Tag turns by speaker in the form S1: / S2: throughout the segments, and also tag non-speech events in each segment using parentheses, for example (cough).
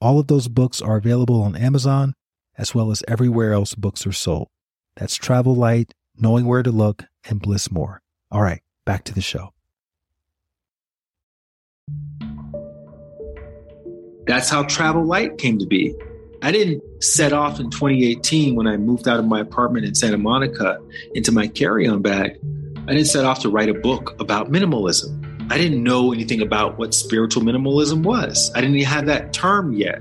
S1: All of those books are available on Amazon as well as everywhere else books are sold. That's Travel Light, Knowing Where to Look, and Bliss More. All right, back to the show.
S2: That's how Travel Light came to be. I didn't set off in 2018 when I moved out of my apartment in Santa Monica into my carry on bag. I didn't set off to write a book about minimalism. I didn't know anything about what spiritual minimalism was. I didn't even have that term yet.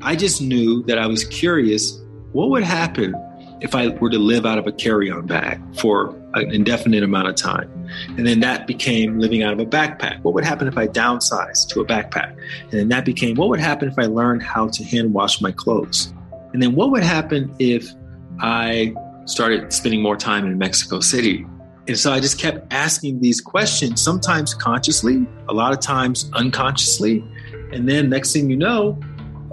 S2: I just knew that I was curious what would happen if I were to live out of a carry on bag for an indefinite amount of time. And then that became living out of a backpack. What would happen if I downsized to a backpack? And then that became what would happen if I learned how to hand wash my clothes? And then what would happen if I started spending more time in Mexico City? And so I just kept asking these questions, sometimes consciously, a lot of times unconsciously. And then next thing you know,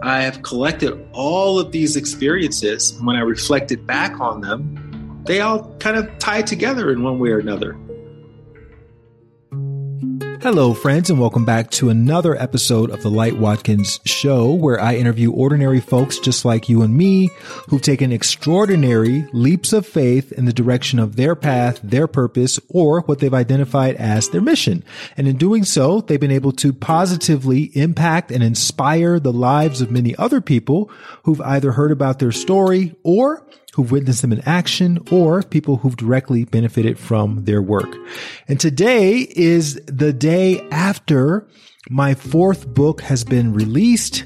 S2: I have collected all of these experiences. And when I reflected back on them, they all kind of tie together in one way or another.
S1: Hello, friends, and welcome back to another episode of the Light Watkins Show, where I interview ordinary folks just like you and me who've taken extraordinary leaps of faith in the direction of their path, their purpose, or what they've identified as their mission. And in doing so, they've been able to positively impact and inspire the lives of many other people who've either heard about their story or who've witnessed them in action or people who've directly benefited from their work. And today is the day after my fourth book has been released.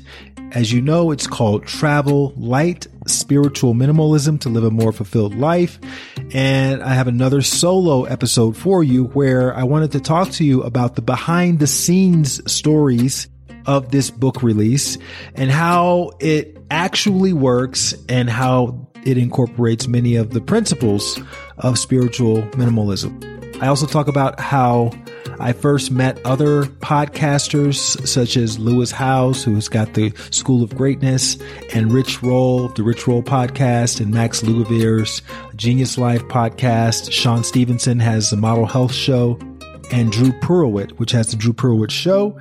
S1: As you know, it's called Travel Light Spiritual Minimalism to Live a More Fulfilled Life. And I have another solo episode for you where I wanted to talk to you about the behind the scenes stories of this book release and how it actually works and how it incorporates many of the principles of spiritual minimalism. I also talk about how I first met other podcasters such as Lewis Howes, who's got the School of Greatness, and Rich Roll, the Rich Roll podcast, and Max Lugavere's Genius Life podcast. Shawn Stevenson has the Model Health Show, and Drew Purohit, which has the Drew Purohit Show.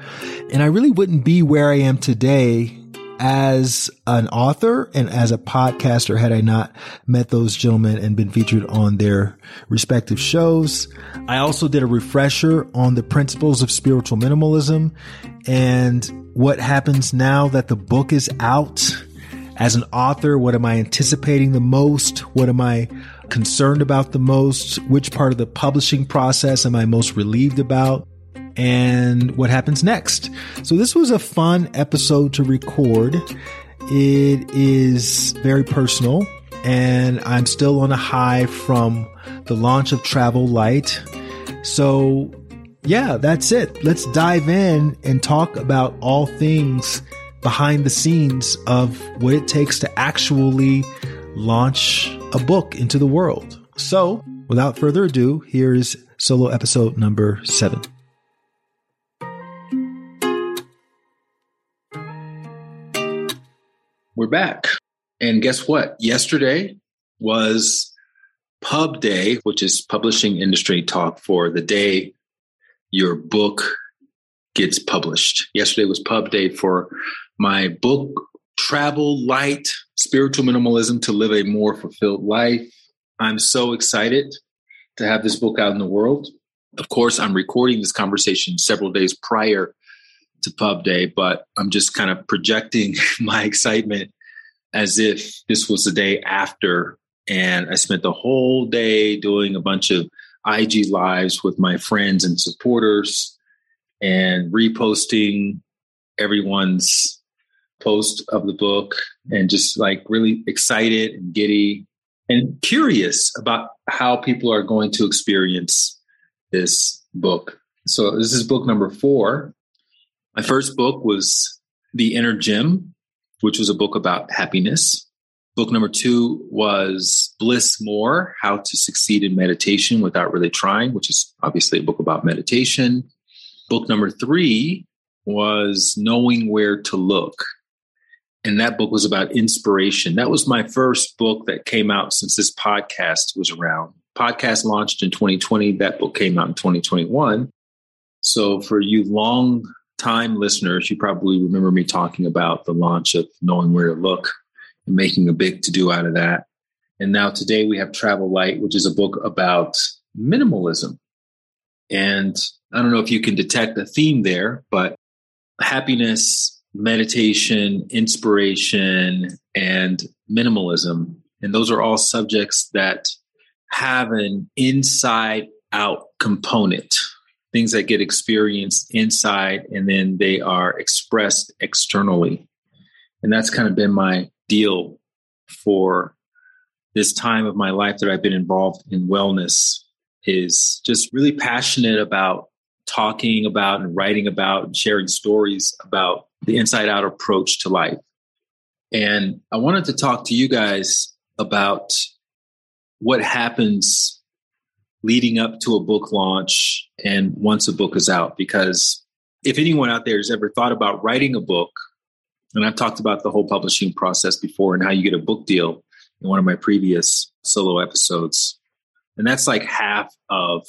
S1: And I really wouldn't be where I am today as an author and as a podcaster had I not met those gentlemen and been featured on their respective shows. I also did a refresher on the principles of spiritual minimalism and what happens now that the book is out. As an author, what am I anticipating the most? What am I concerned about the most? Which part of the publishing process am I most relieved about? And what happens next. So this was a fun episode to record. It is very personal and I'm still on a high from the launch of Travel Light. So yeah, that's it. Let's dive in and talk about all things behind the scenes of what it takes to actually launch a book into the world. So without further ado, here's solo episode number seven.
S2: We're back. And guess what? Yesterday was Pub Day, which is publishing industry talk for the day your book gets published. Yesterday was Pub Day for my book, Travel Light Spiritual Minimalism to Live a More Fulfilled Life. I'm so excited to have this book out in the world. Of course, I'm recording this conversation several days prior to pub day, but I'm just kind of projecting (laughs) my excitement as if this was the day after. And I spent the whole day doing a bunch of IG lives with my friends and supporters and reposting everyone's post of the book and just like really excited and giddy and curious about how people are going to experience this book. So this is book number four. My first book was The Inner Gym. which was a book about happiness. Book number two was Bliss More How to Succeed in Meditation Without Really Trying, which is obviously a book about meditation. Book number three was Knowing Where to Look. And that book was about inspiration. That was my first book that came out since this podcast was around. Podcast launched in 2020. That book came out in 2021. So for you long time listeners, you probably remember me talking about the launch of Knowing Where to Look and making a big to do out of that. And now today we have Travel Light, which is a book about minimalism. And I don't know if you can detect a theme there, but happiness, meditation, inspiration, and minimalism. And those are all subjects that have an inside out component, things that get experienced inside and then they are expressed externally. And that's kind of been my deal for this time of my life that I've been involved in wellness is just really passionate about talking about and writing about and sharing stories about the inside out approach to life. And I wanted to talk to you guys about what happens leading up to a book launch and once a book is out. Because if anyone out there has ever thought about writing a book, and I've talked about the whole publishing process before and how you get a book deal in one of my previous solo episodes. And that's like half of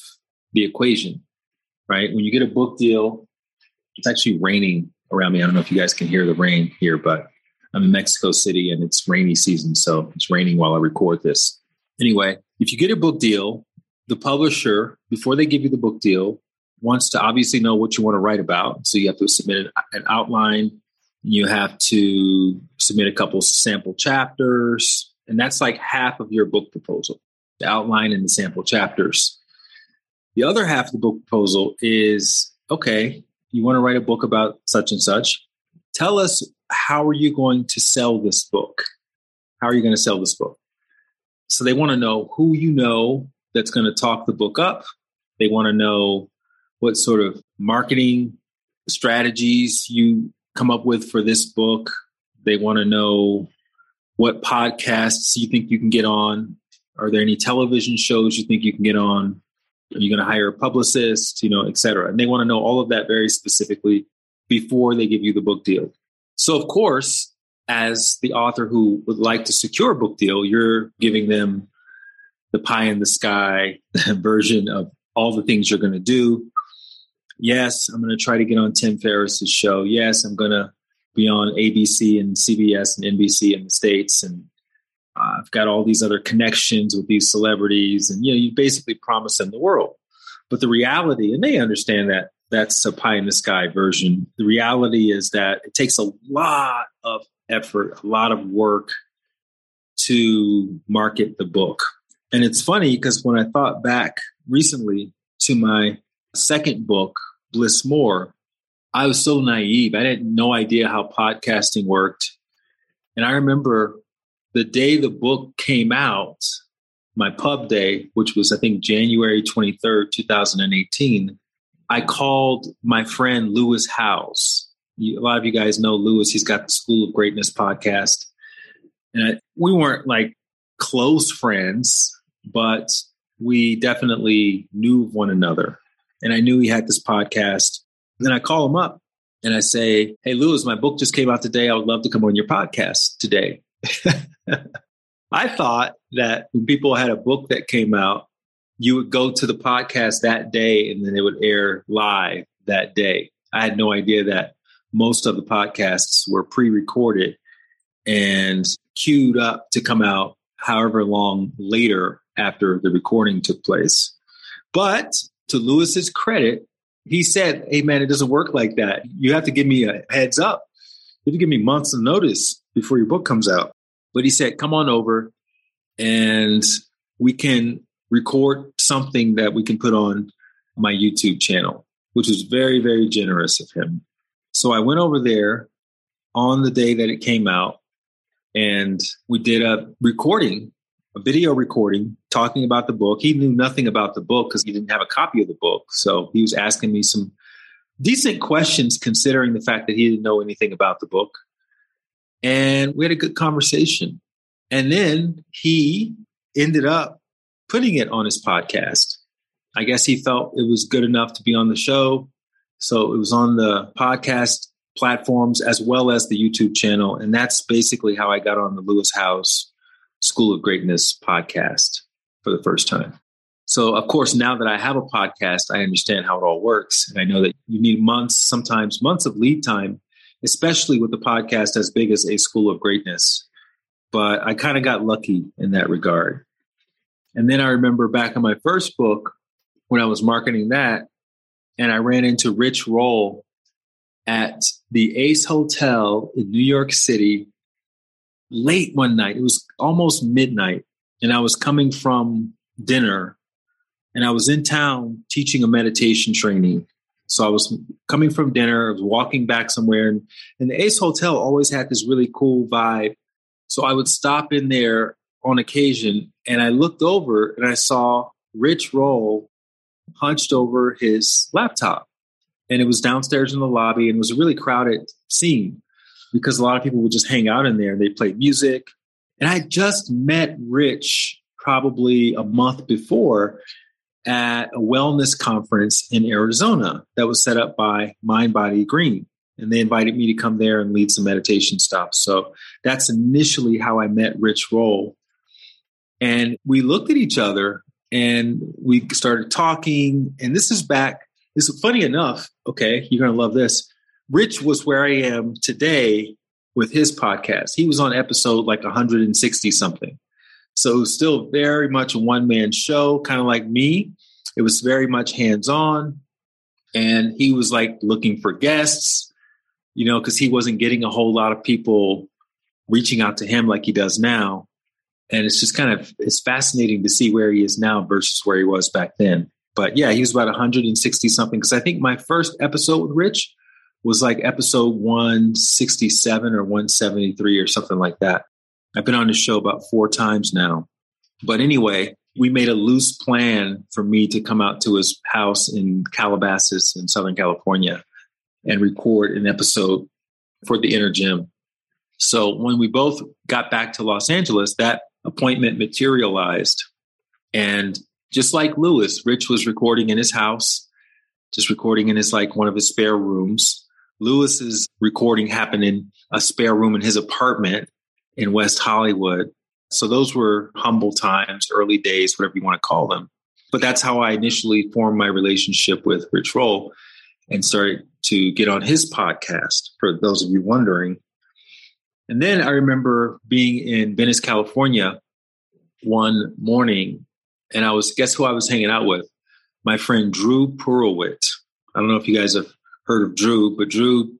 S2: the equation, right? When you get a book deal, it's actually raining around me. I don't know if you guys can hear the rain here, but I'm in Mexico City and it's rainy season. So it's raining while I record this. Anyway, if you get a book deal, the publisher, before they give you the book deal, wants to obviously know what you want to write about. So you have to submit an outline. You have to submit a couple sample chapters. And that's like half of your book proposal the outline and the sample chapters. The other half of the book proposal is okay, you want to write a book about such and such. Tell us how are you going to sell this book? How are you going to sell this book? So they want to know who you know that's going to talk the book up. They want to know what sort of marketing strategies you come up with for this book. They want to know what podcasts you think you can get on. Are there any television shows you think you can get on? Are you going to hire a publicist, you know, et cetera? And they want to know all of that very specifically before they give you the book deal. So, of course, as the author who would like to secure a book deal, you're giving them the pie in the sky (laughs) version of all the things you're going to do. Yes, I'm going to try to get on Tim Ferriss's show. Yes, I'm going to be on ABC and CBS and NBC in the States. And uh, I've got all these other connections with these celebrities, and you know, you basically promise them the world. But the reality, and they understand that that's a pie in the sky version. The reality is that it takes a lot of effort, a lot of work to market the book. And it's funny because when I thought back recently to my second book, Bliss More, I was so naive. I had no idea how podcasting worked. And I remember the day the book came out, my pub day, which was, I think, January 23rd, 2018, I called my friend Lewis Howes. a lot of you guys know Lewis. He's got the School of Greatness podcast. And I, we weren't like close friends, but we definitely knew one another. And I knew he had this podcast. And then I call him up and I say, Hey, Lewis, my book just came out today. I would love to come on your podcast today. (laughs) I thought that when people had a book that came out, you would go to the podcast that day and then it would air live that day. I had no idea that most of the podcasts were pre recorded and queued up to come out however long later after the recording took place. But to Lewis's credit, he said, Hey man, it doesn't work like that. You have to give me a heads up. You have to give me months of notice before your book comes out. But he said, come on over and we can record something that we can put on my YouTube channel, which was very, very generous of him. So I went over there on the day that it came out and we did a recording, a video recording talking about the book. He knew nothing about the book because he didn't have a copy of the book. So he was asking me some decent questions considering the fact that he didn't know anything about the book. And we had a good conversation. And then he ended up putting it on his podcast. I guess he felt it was good enough to be on the show. So it was on the podcast platforms as well as the YouTube channel. And that's basically how I got on the Lewis Howes School of Greatness podcast for the first time. So, of course, now that I have a podcast, I understand how it all works. And I know that you need months, sometimes months of lead time, especially with a podcast as big as A School of Greatness. But I kind of got lucky in that regard. And then I remember back in my first book when I was marketing that, and I ran into Rich Roll at the Ace Hotel in New York City late one night. It was almost midnight, and I was coming from dinner, and I was in town teaching a meditation training. So I was coming from dinner, I was walking back somewhere, and, and the Ace Hotel always had this really cool vibe. So I would stop in there on occasion, and I looked over and I saw Rich Roll hunched over his laptop and it was downstairs in the lobby and it was a really crowded scene because a lot of people would just hang out in there and they played music and i just met rich probably a month before at a wellness conference in arizona that was set up by mindbodygreen and they invited me to come there and lead some meditation stops so that's initially how i met rich roll and we looked at each other and we started talking and this is back is funny enough. Okay, you're going to love this. Rich was where I am today with his podcast. He was on episode like 160 something. So still very much a one man show, kind of like me. It was very much hands on. And he was like looking for guests, you know, because he wasn't getting a whole lot of people reaching out to him like he does now. And it's just kind of it's fascinating to see where he is now versus where he was back then. But yeah, he was about 160 something. Because I think my first episode with Rich was like episode 167 or 173 or something like that. I've been on the show about four times now. But anyway, we made a loose plan for me to come out to his house in Calabasas in Southern California and record an episode for the Inner Gym. So when we both got back to Los Angeles, that appointment materialized. And just like Lewis, Rich was recording in his house, just recording in his like one of his spare rooms. Lewis's recording happened in a spare room in his apartment in West Hollywood. So those were humble times, early days, whatever you want to call them. But that's how I initially formed my relationship with Rich Roll and started to get on his podcast, for those of you wondering. And then I remember being in Venice, California one morning and I was guess who I was hanging out with? My friend Drew Purohit. I don't know if you guys have heard of Drew, but Drew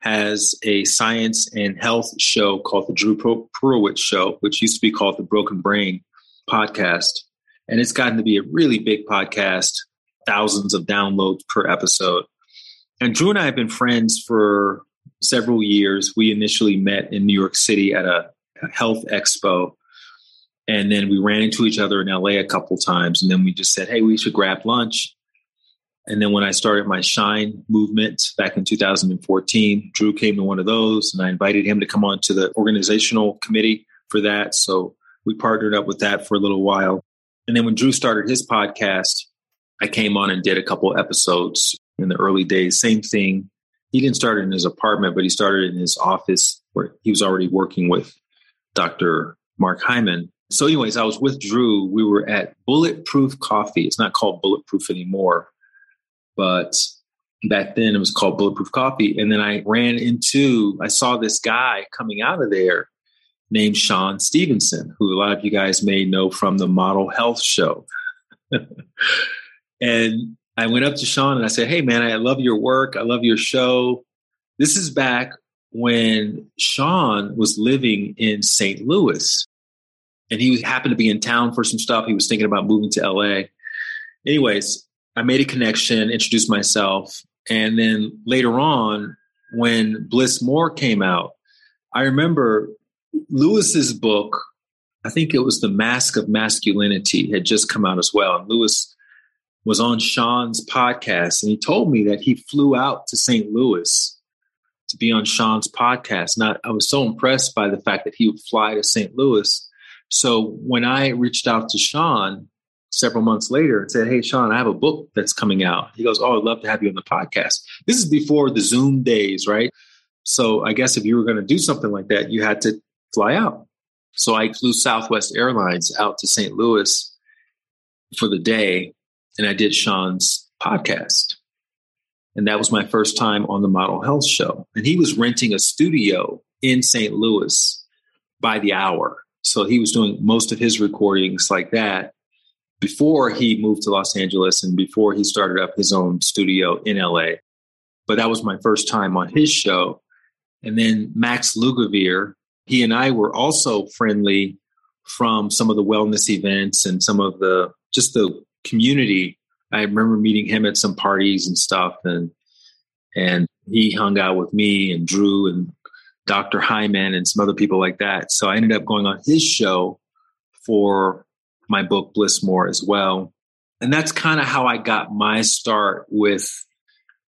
S2: has a science and health show called the Drew Purohit Show, which used to be called the Broken Brain Podcast, and it's gotten to be a really big podcast, thousands of downloads per episode. And Drew and I have been friends for several years. We initially met in New York City at a health expo and then we ran into each other in LA a couple times. And then we just said, hey, we should grab lunch. And then when I started my Shine movement back in 2014, Drew came to one of those and I invited him to come on to the organizational committee for that. So we partnered up with that for a little while. And then when Drew started his podcast, I came on and did a couple episodes in the early days. Same thing. He didn't start in his apartment, but he started in his office where he was already working with Dr. Mark Hyman so, anyways, I was with Drew. We were at Bulletproof Coffee. It's not called Bulletproof anymore, but back then it was called Bulletproof Coffee. And then I ran into, I saw this guy coming out of there named Shawn Stevenson, who a lot of you guys may know from the Model Health Show. (laughs) and I went up to Shawn and I said, Hey, man, I love your work. I love your show. This is back when Shawn was living in St. Louis and he happened to be in town for some stuff. He was thinking about moving to LA. Anyways, I made a connection, introduced myself, and then later on, when Bliss More came out, I remember Lewis's book. I think it was The Mask of Masculinity had just come out as well, and Lewis was on Shawn's podcast, and he told me that he flew out to St. Louis to be on Shawn's podcast. And I, I was so impressed by the fact that he would fly to St. Louis. So when I reached out to Shawn several months later and said, Hey, Shawn, I have a book that's coming out. He goes, Oh, I'd love to have you on the podcast. This is before the Zoom days, right? So I guess if you were going to do something like that, you had to fly out. So I flew Southwest Airlines out to St. Louis for the day and I did Shawn's podcast. And that was my first time on the Model Health Show. And he was renting a studio in St. Louis by the hour. So he was doing most of his recordings like that before he moved to Los Angeles and before he started up his own studio in LA. But that was my first time on his show. And then Max Lugavere, he and I were also friendly from some of the wellness events and some of the just the community. I remember meeting him at some parties and stuff, and and he hung out with me and Drew and Dr. Hyman and some other people like that. So I ended up going on his show for my book Bliss More as well. And that's kind of how I got my start with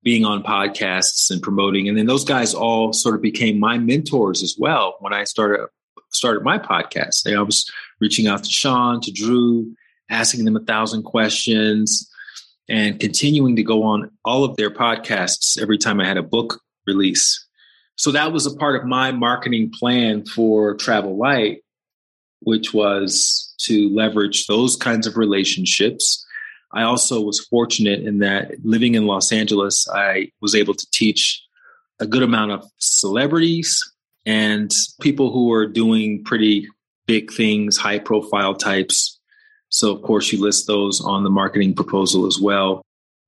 S2: being on podcasts and promoting. And then those guys all sort of became my mentors as well when I started started my podcast. I was reaching out to Shawn, to Drew, asking them a thousand questions, and continuing to go on all of their podcasts every time I had a book release. So that was a part of my marketing plan for Travel Light, which was to leverage those kinds of relationships. I also was fortunate in that living in Los Angeles, I was able to teach a good amount of celebrities and people who are doing pretty big things, high profile types. So, of course, you list those on the marketing proposal as well.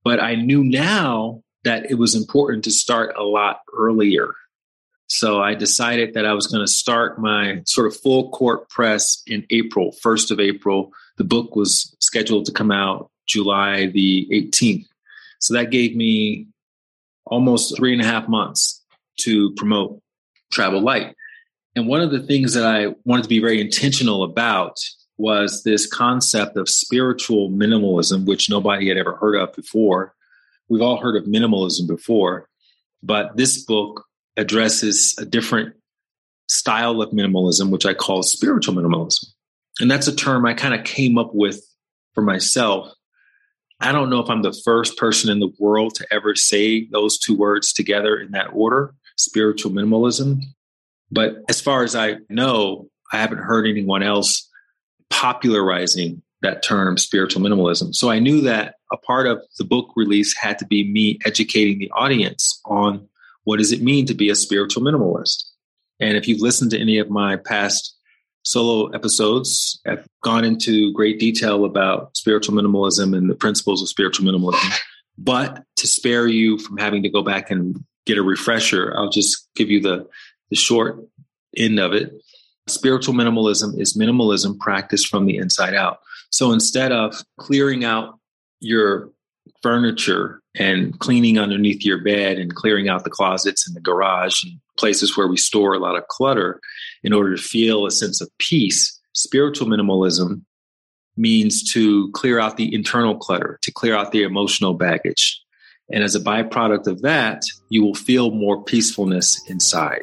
S2: But I knew now that it was important to start a lot earlier. So I decided that I was going to start my sort of full court press in April, 1st of April. The book was scheduled to come out July the 18th. So that gave me almost three and a half months to promote Travel Light. And one of the things that I wanted to be very intentional about was this concept of spiritual minimalism, which nobody had ever heard of before. We've all heard of minimalism before, but this book addresses a different style of minimalism, which I call spiritual minimalism. And that's a term I kind of came up with for myself. I don't know if I'm the first person in the world to ever say those two words together in that order spiritual minimalism. But as far as I know, I haven't heard anyone else popularizing that term spiritual minimalism. So I knew that a part of the book release had to be me educating the audience on what does it mean to be a spiritual minimalist. And if you've listened to any of my past solo episodes, I've gone into great detail about spiritual minimalism and the principles of spiritual minimalism. But to spare you from having to go back and get a refresher, I'll just give you the, the short end of it. Spiritual minimalism is minimalism practiced from the inside out. So instead of clearing out your furniture and cleaning underneath your bed and clearing out the closets and the garage and places where we store a lot of clutter in order to feel a sense of peace, spiritual minimalism means to clear out the internal clutter, to clear out the emotional baggage. And as a byproduct of that, you will feel more peacefulness inside.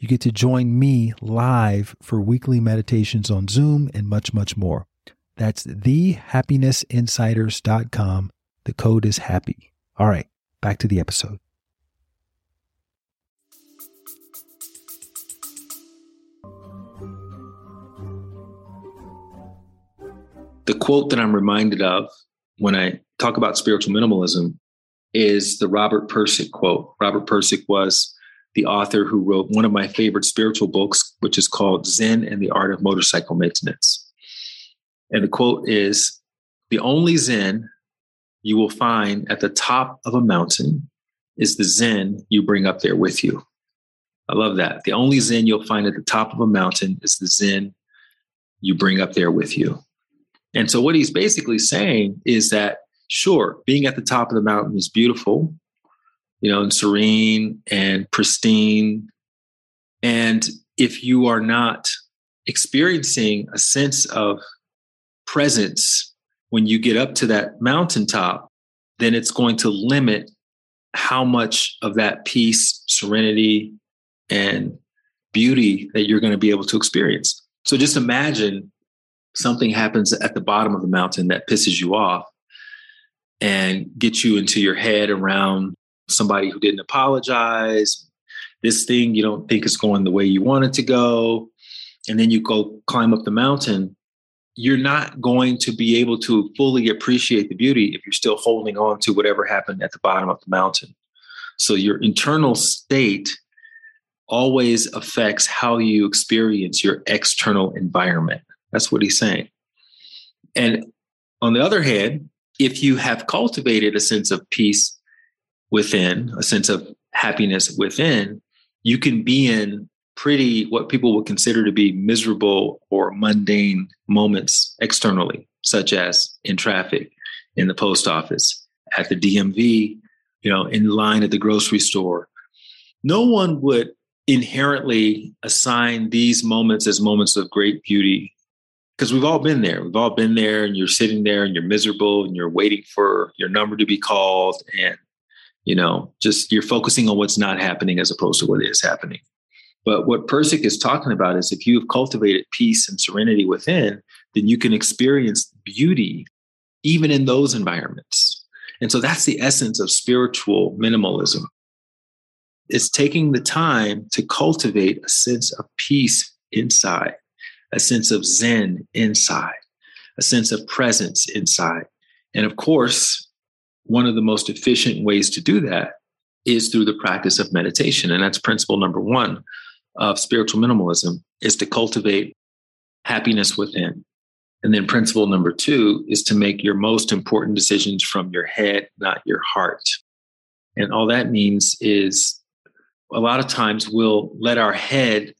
S1: you get to join me live for weekly meditations on Zoom and much, much more. That's thehappinessinsiders.com. The code is happy. All right, back to the episode.
S2: The quote that I'm reminded of when I talk about spiritual minimalism is the Robert Pirsig quote. Robert Pirsig was the author who wrote one of my favorite spiritual books, which is called Zen and the Art of Motorcycle Maintenance. And the quote is The only Zen you will find at the top of a mountain is the Zen you bring up there with you. I love that. The only Zen you'll find at the top of a mountain is the Zen you bring up there with you. And so, what he's basically saying is that, sure, being at the top of the mountain is beautiful, you know, and serene and pristine. And if you are not experiencing a sense of presence when you get up to that mountaintop, then it's going to limit how much of that peace, serenity, and beauty that you're going to be able to experience. So just imagine something happens at the bottom of the mountain that pisses you off and gets you into your head around somebody who didn't apologize, this thing you don't think is going the way you want it to go, and then you go climb up the mountain, you're not going to be able to fully appreciate the beauty if you're still holding on to whatever happened at the bottom of the mountain. So your internal state always affects how you experience your external environment. That's what he's saying. And on the other hand, if you have cultivated a sense of peace within, a sense of happiness within, you can be in pretty what people would consider to be miserable or mundane moments externally, such as in traffic, in the post office, at the DMV, you know, in line at the grocery store. No one would inherently assign these moments as moments of great beauty because we've all been there. We've all been there, and you're sitting there and you're miserable and you're waiting for your number to be called, and you know, just you're focusing on what's not happening as opposed to what is happening. But what Pirsig is talking about is if you've cultivated peace and serenity within, then you can experience beauty even in those environments. And so that's the essence of spiritual minimalism. It's taking the time to cultivate a sense of peace inside, a sense of Zen inside, a sense of presence inside. And of course, one of the most efficient ways to do that is through the practice of meditation. And that's principle number one of spiritual minimalism is to cultivate happiness within. And then principle number two is to make your most important decisions from your head, not your heart. And all that means is a lot of times we'll let our head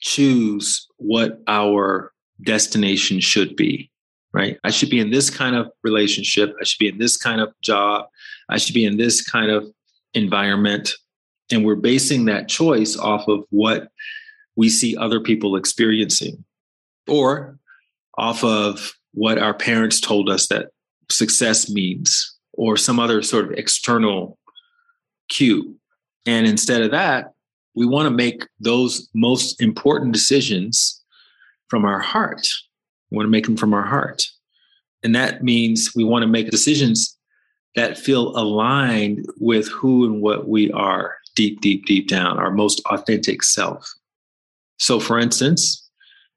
S2: choose what our destination should be, right? I should be in this kind of relationship. I should be in this kind of job. I should be in this kind of environment. And we're basing that choice off of what we see other people experiencing or off of what our parents told us that success means or some other sort of external cue. And instead of that, we want to make those most important decisions from our heart. We want to make them from our heart. And that means we want to make decisions that feel aligned with who and what we are deep, deep, deep down, our most authentic self. So, for instance,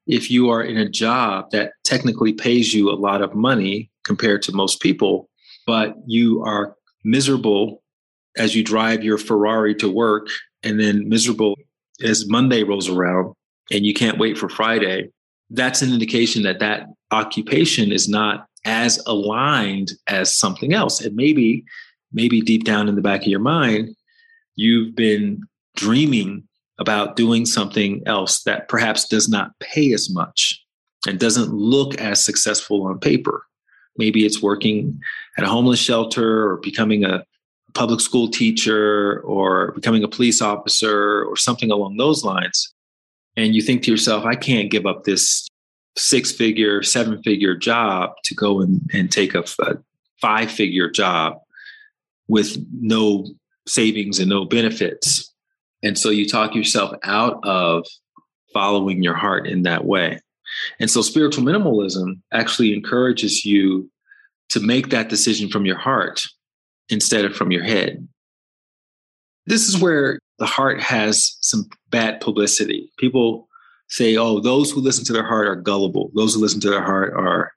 S2: if you are in a job that technically pays you a lot of money compared to most people, but you are miserable as you drive your Ferrari to work and then miserable as Monday rolls around and you can't wait for Friday, that's an indication that that occupation is not as aligned as something else. And maybe, maybe deep down in the back of your mind, you've been dreaming about doing something else that perhaps does not pay as much and doesn't look as successful on paper. Maybe it's working at a homeless shelter or becoming a public school teacher or becoming a police officer or something along those lines. And you think to yourself, I can't give up this six figure, seven figure job to go and, and take a, a five figure job with no savings and no benefits. And so you talk yourself out of following your heart in that way. And so spiritual minimalism actually encourages you to make that decision from your heart instead of from your head. This is where the heart has some bad publicity. People say, oh, those who listen to their heart are gullible. Those who listen to their heart are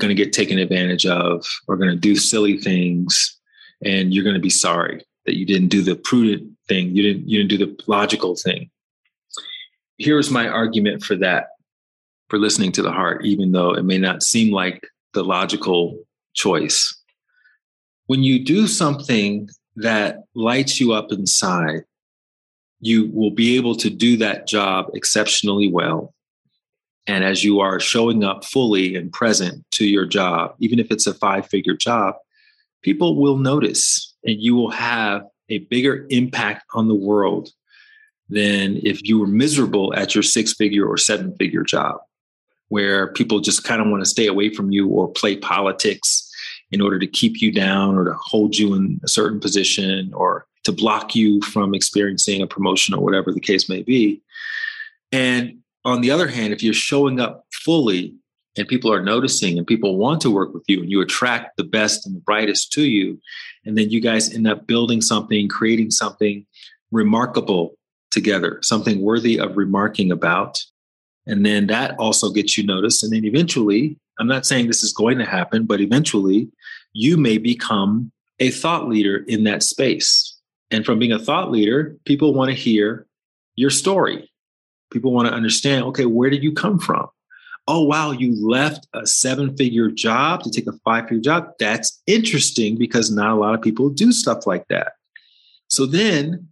S2: going to get taken advantage of, or going to do silly things, and you're going to be sorry that you didn't do the prudent thing. You didn't you didn't do the logical thing. Here's my argument for that, for listening to the heart, even though it may not seem like the logical choice. When you do something that lights you up inside, you will be able to do that job exceptionally well. And as you are showing up fully and present to your job, even if it's a five figure job, people will notice and you will have a bigger impact on the world than if you were miserable at your six figure or seven figure job, where people just kind of want to stay away from you or play politics in order to keep you down or to hold you in a certain position or to block you from experiencing a promotion or whatever the case may be. And on the other hand, if you're showing up fully and people are noticing and people want to work with you and you attract the best and the brightest to you, and then you guys end up building something, creating something remarkable together, something worthy of remarking about. And then that also gets you noticed. And then eventually, I'm not saying this is going to happen, but eventually you may become a thought leader in that space. And from being a thought leader, people want to hear your story. People want to understand okay, where did you come from? Oh, wow, you left a seven figure job to take a five figure job. That's interesting because not a lot of people do stuff like that. So then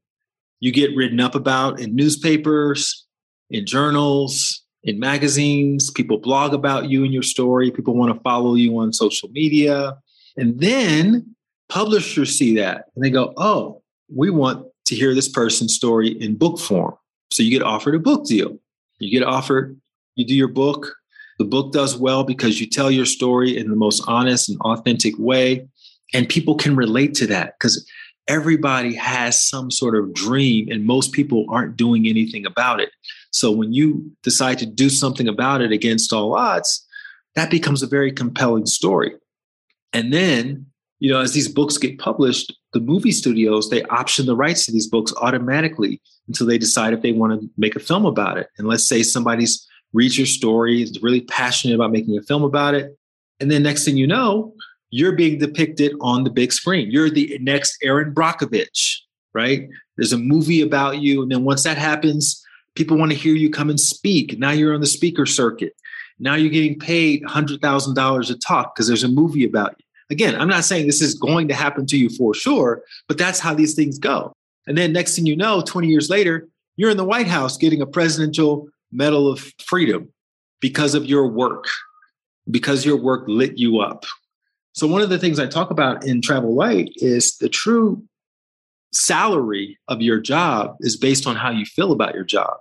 S2: you get written up about in newspapers, in journals, in magazines. People blog about you and your story. People want to follow you on social media. And then publishers see that and they go, oh, we want to hear this person's story in book form. So you get offered a book deal. You get offered, you do your book. The book does well because you tell your story in the most honest and authentic way. And people can relate to that because everybody has some sort of dream, and most people aren't doing anything about it. So when you decide to do something about it against all odds, that becomes a very compelling story. And then you know, as these books get published, the movie studios, they option the rights to these books automatically until they decide if they want to make a film about it. And let's say somebody's reads your story, is really passionate about making a film about it. And then next thing you know, you're being depicted on the big screen. You're the next Erin Brockovich, right? There's a movie about you. And then once that happens, people want to hear you come and speak. Now you're on the speaker circuit. Now you're getting paid $100,000 a talk because there's a movie about you. Again, I'm not saying this is going to happen to you for sure, but that's how these things go. And then next thing you know, 20 years later, you're in the White House getting a presidential medal of freedom because of your work, because your work lit you up. So, one of the things I talk about in Travel Light is the true salary of your job is based on how you feel about your job,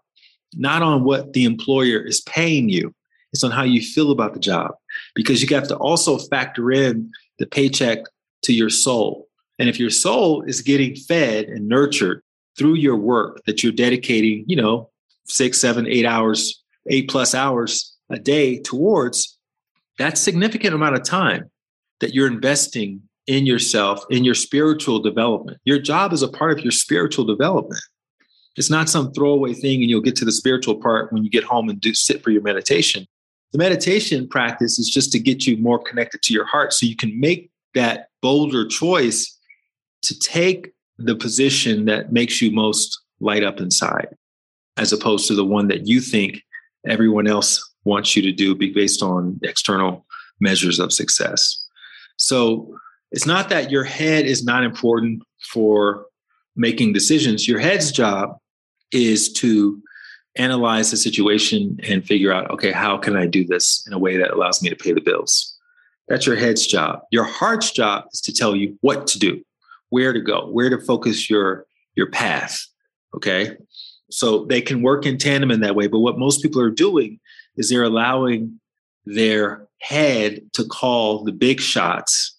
S2: not on what the employer is paying you. It's on how you feel about the job because you have to also factor in the paycheck to your soul. And if your soul is getting fed and nurtured through your work that you're dedicating, you know, six, seven, eight hours, eight plus hours a day towards, that significant amount of time that you're investing in yourself, in your spiritual development. Your job is a part of your spiritual development. It's not some throwaway thing and you'll get to the spiritual part when you get home and do sit for your meditation. The meditation practice is just to get you more connected to your heart so you can make that bolder choice to take the position that makes you most light up inside, as opposed to the one that you think everyone else wants you to do based on external measures of success. So it's not that your head is not important for making decisions. Your head's job is to analyze the situation and figure out okay how can i do this in a way that allows me to pay the bills That's your head's job. Your heart's job is to tell you what to do, where to go, where to focus your your path. Okay. So they can work in tandem in that way. But what most people are doing is they're allowing their head to call the big shots.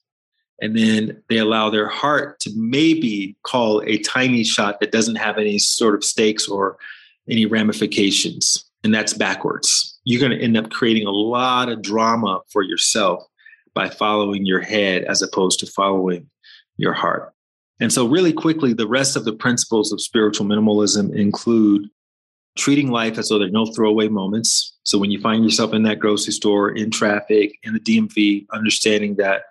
S2: And then they allow their heart to maybe call a tiny shot that doesn't have any sort of stakes or any ramifications. And that's backwards. You're going to end up creating a lot of drama for yourself by following your head as opposed to following your heart. And so, really quickly, the rest of the principles of spiritual minimalism include treating life as though there are no throwaway moments. So, when you find yourself in that grocery store, in traffic, in the DMV, understanding that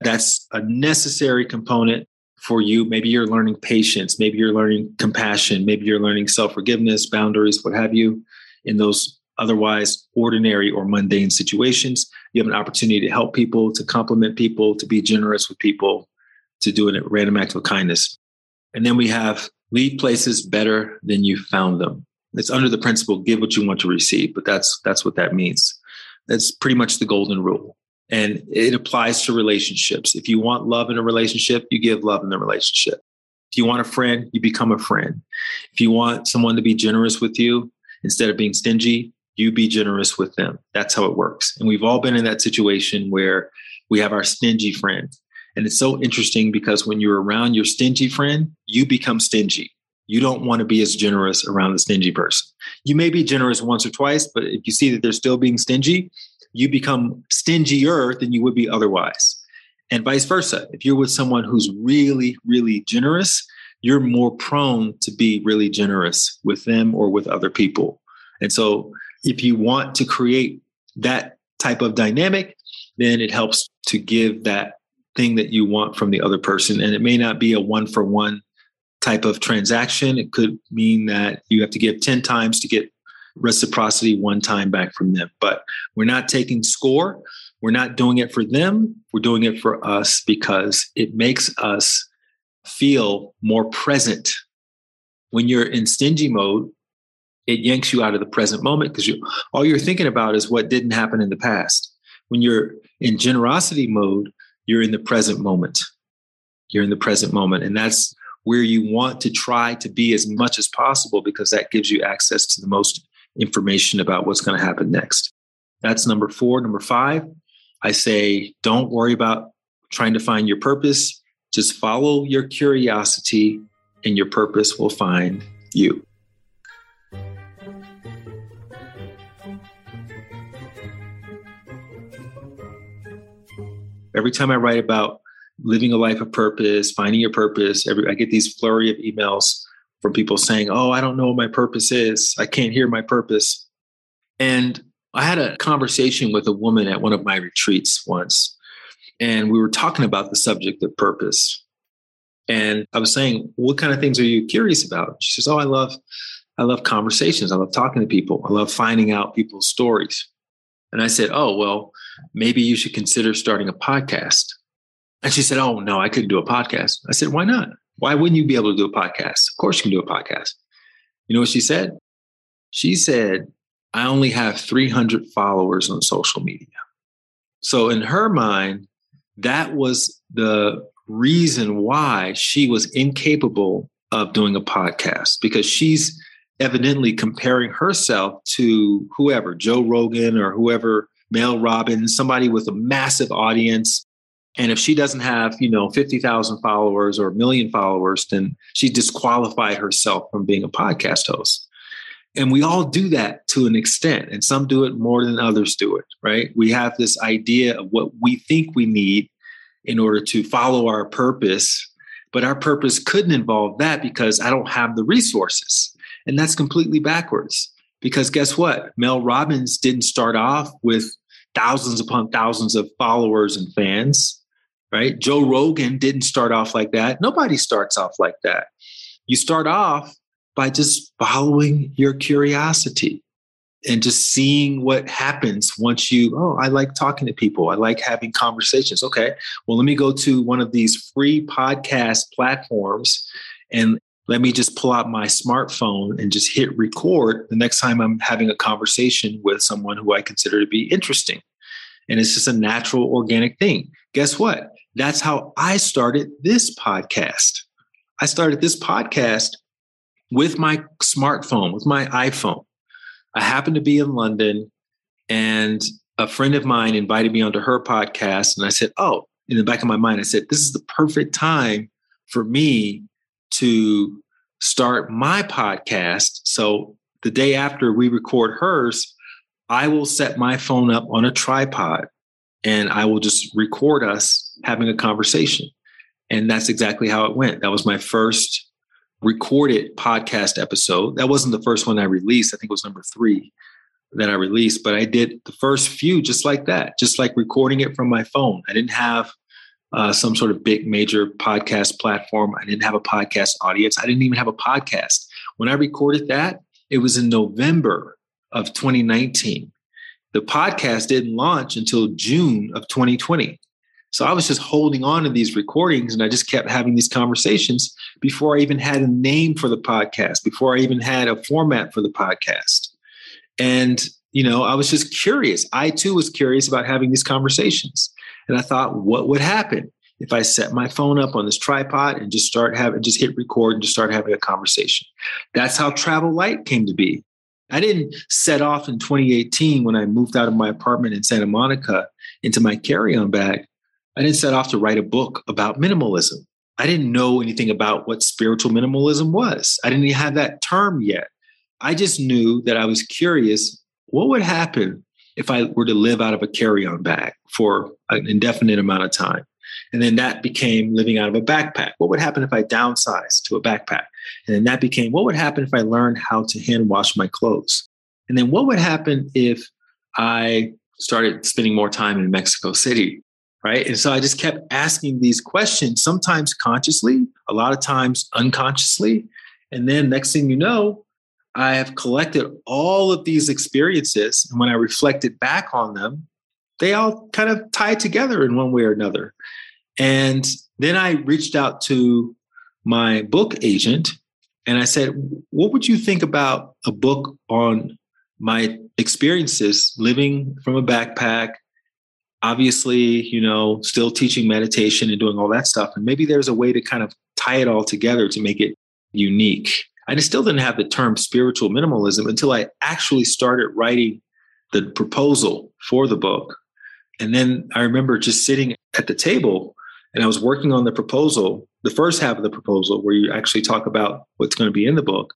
S2: that's a necessary component for you. Maybe you're learning patience, maybe you're learning compassion, maybe you're learning self forgiveness, boundaries, what have you, in those otherwise ordinary or mundane situations. You have an opportunity to help people, to compliment people, to be generous with people, to do a random act of kindness. And then we have leave places better than you found them. It's under the principle give what you want to receive, but that's that's what that means. That's pretty much the golden rule. And it applies to relationships. If you want love in a relationship, you give love in the relationship. If you want a friend, you become a friend. If you want someone to be generous with you instead of being stingy, you be generous with them. That's how it works. And we've all been in that situation where we have our stingy friend. And it's so interesting because when you're around your stingy friend, you become stingy. You don't want to be as generous around the stingy person. You may be generous once or twice, but if you see that they're still being stingy, you become stingier than you would be otherwise. And vice versa. If you're with someone who's really, really generous, you're more prone to be really generous with them or with other people. And so if you want to create that type of dynamic, then it helps to give that thing that you want from the other person. And it may not be a one for one type of transaction. It could mean that you have to give 10 times to get reciprocity one time back from them. But we're not taking score. We're not doing it for them. We're doing it for us because it makes us feel more present. When you're in stingy mode, it yanks you out of the present moment because you all you're thinking about is what didn't happen in the past. When you're in generosity mode, you're in the present moment. You're in the present moment. And that's where you want to try to be as much as possible because that gives you access to the most information about what's going to happen next. That's number four. Number five, I say, don't worry about trying to find your purpose. Just follow your curiosity, and your purpose will find you. Every time I write about living a life of purpose, finding your purpose, every I get these flurry of emails from people saying, "Oh, I don't know what my purpose is. I can't hear my purpose." And I had a conversation with a woman at one of my retreats once, and we were talking about the subject of purpose. And I was saying, "What kind of things are you curious about?" She says, "Oh, I love I love conversations. I love talking to people. I love finding out people's stories." And I said, "Oh, well, maybe you should consider starting a podcast." And she said, Oh, no, I couldn't do a podcast. I said, Why not? Why wouldn't you be able to do a podcast? Of course, you can do a podcast. You know what she said? She said, I only have 300 followers on social media. So, in her mind, that was the reason why she was incapable of doing a podcast because she's evidently comparing herself to whoever, Joe Rogan or whoever, Mel Robbins, somebody with a massive audience and if she doesn't have, you know, 50,000 followers or a million followers, then she disqualified herself from being a podcast host. And we all do that to an extent, and some do it more than others do it, right? We have this idea of what we think we need in order to follow our purpose, but our purpose couldn't involve that because I don't have the resources. And that's completely backwards. Because guess what? Mel Robbins didn't start off with thousands upon thousands of followers and fans right? Joe Rogan didn't start off like that. Nobody starts off like that. You start off by just following your curiosity and just seeing what happens once you, oh, I like talking to people. I like having conversations. Okay, well, let me go to one of these free podcast platforms and let me just pull out my smartphone and just hit record the next time I'm having a conversation with someone who I consider to be interesting And it's just a natural, organic thing. Guess what? That's how I started this podcast. I started this podcast with my smartphone, with my iPhone. I happened to be in London and a friend of mine invited me onto her podcast. And I said, Oh, in the back of my mind, I said, This is the perfect time for me to start my podcast. So the day after we record hers, I will set my phone up on a tripod and I will just record us having a conversation. And that's exactly how it went. That was my first recorded podcast episode. That wasn't the first one I released. I think it was number three that I released, but I did the first few just like that, just like recording it from my phone. I didn't have uh, some sort of big major podcast platform. I didn't have a podcast audience. I didn't even have a podcast. When I recorded that, it was in November of 2019. The podcast didn't launch until June of 2020. So I was just holding on to these recordings and I just kept having these conversations before I even had a name for the podcast, before I even had a format for the podcast. And, you know, I was just curious. I too was curious about having these conversations. And I thought, what would happen if I set my phone up on this tripod and just start having, just hit record and just start having a conversation? That's how Travel Light came to be. I didn't set off in 2018 when I moved out of my apartment in Santa Monica into my carry on bag. I didn't set off to write a book about minimalism. I didn't know anything about what spiritual minimalism was. I didn't even have that term yet. I just knew that I was curious what would happen if I were to live out of a carry on bag for an indefinite amount of time? And then that became living out of a backpack. What would happen if I downsized to a backpack? And then that became what would happen if I learned how to hand wash my clothes? And then what would happen if I started spending more time in Mexico City? Right. And so I just kept asking these questions, sometimes consciously, a lot of times unconsciously. And then next thing you know, I have collected all of these experiences. And when I reflected back on them, they all kind of tie together in one way or another. And then I reached out to my book agent and I said, What would you think about a book on my experiences living from a backpack? Obviously, you know, still teaching meditation and doing all that stuff. And maybe there's a way to kind of tie it all together to make it unique. I still didn't have the term spiritual minimalism until I actually started writing the proposal for the book. And then I remember just sitting at the table and I was working on the proposal, the first half of the proposal, where you actually talk about what's going to be in the book.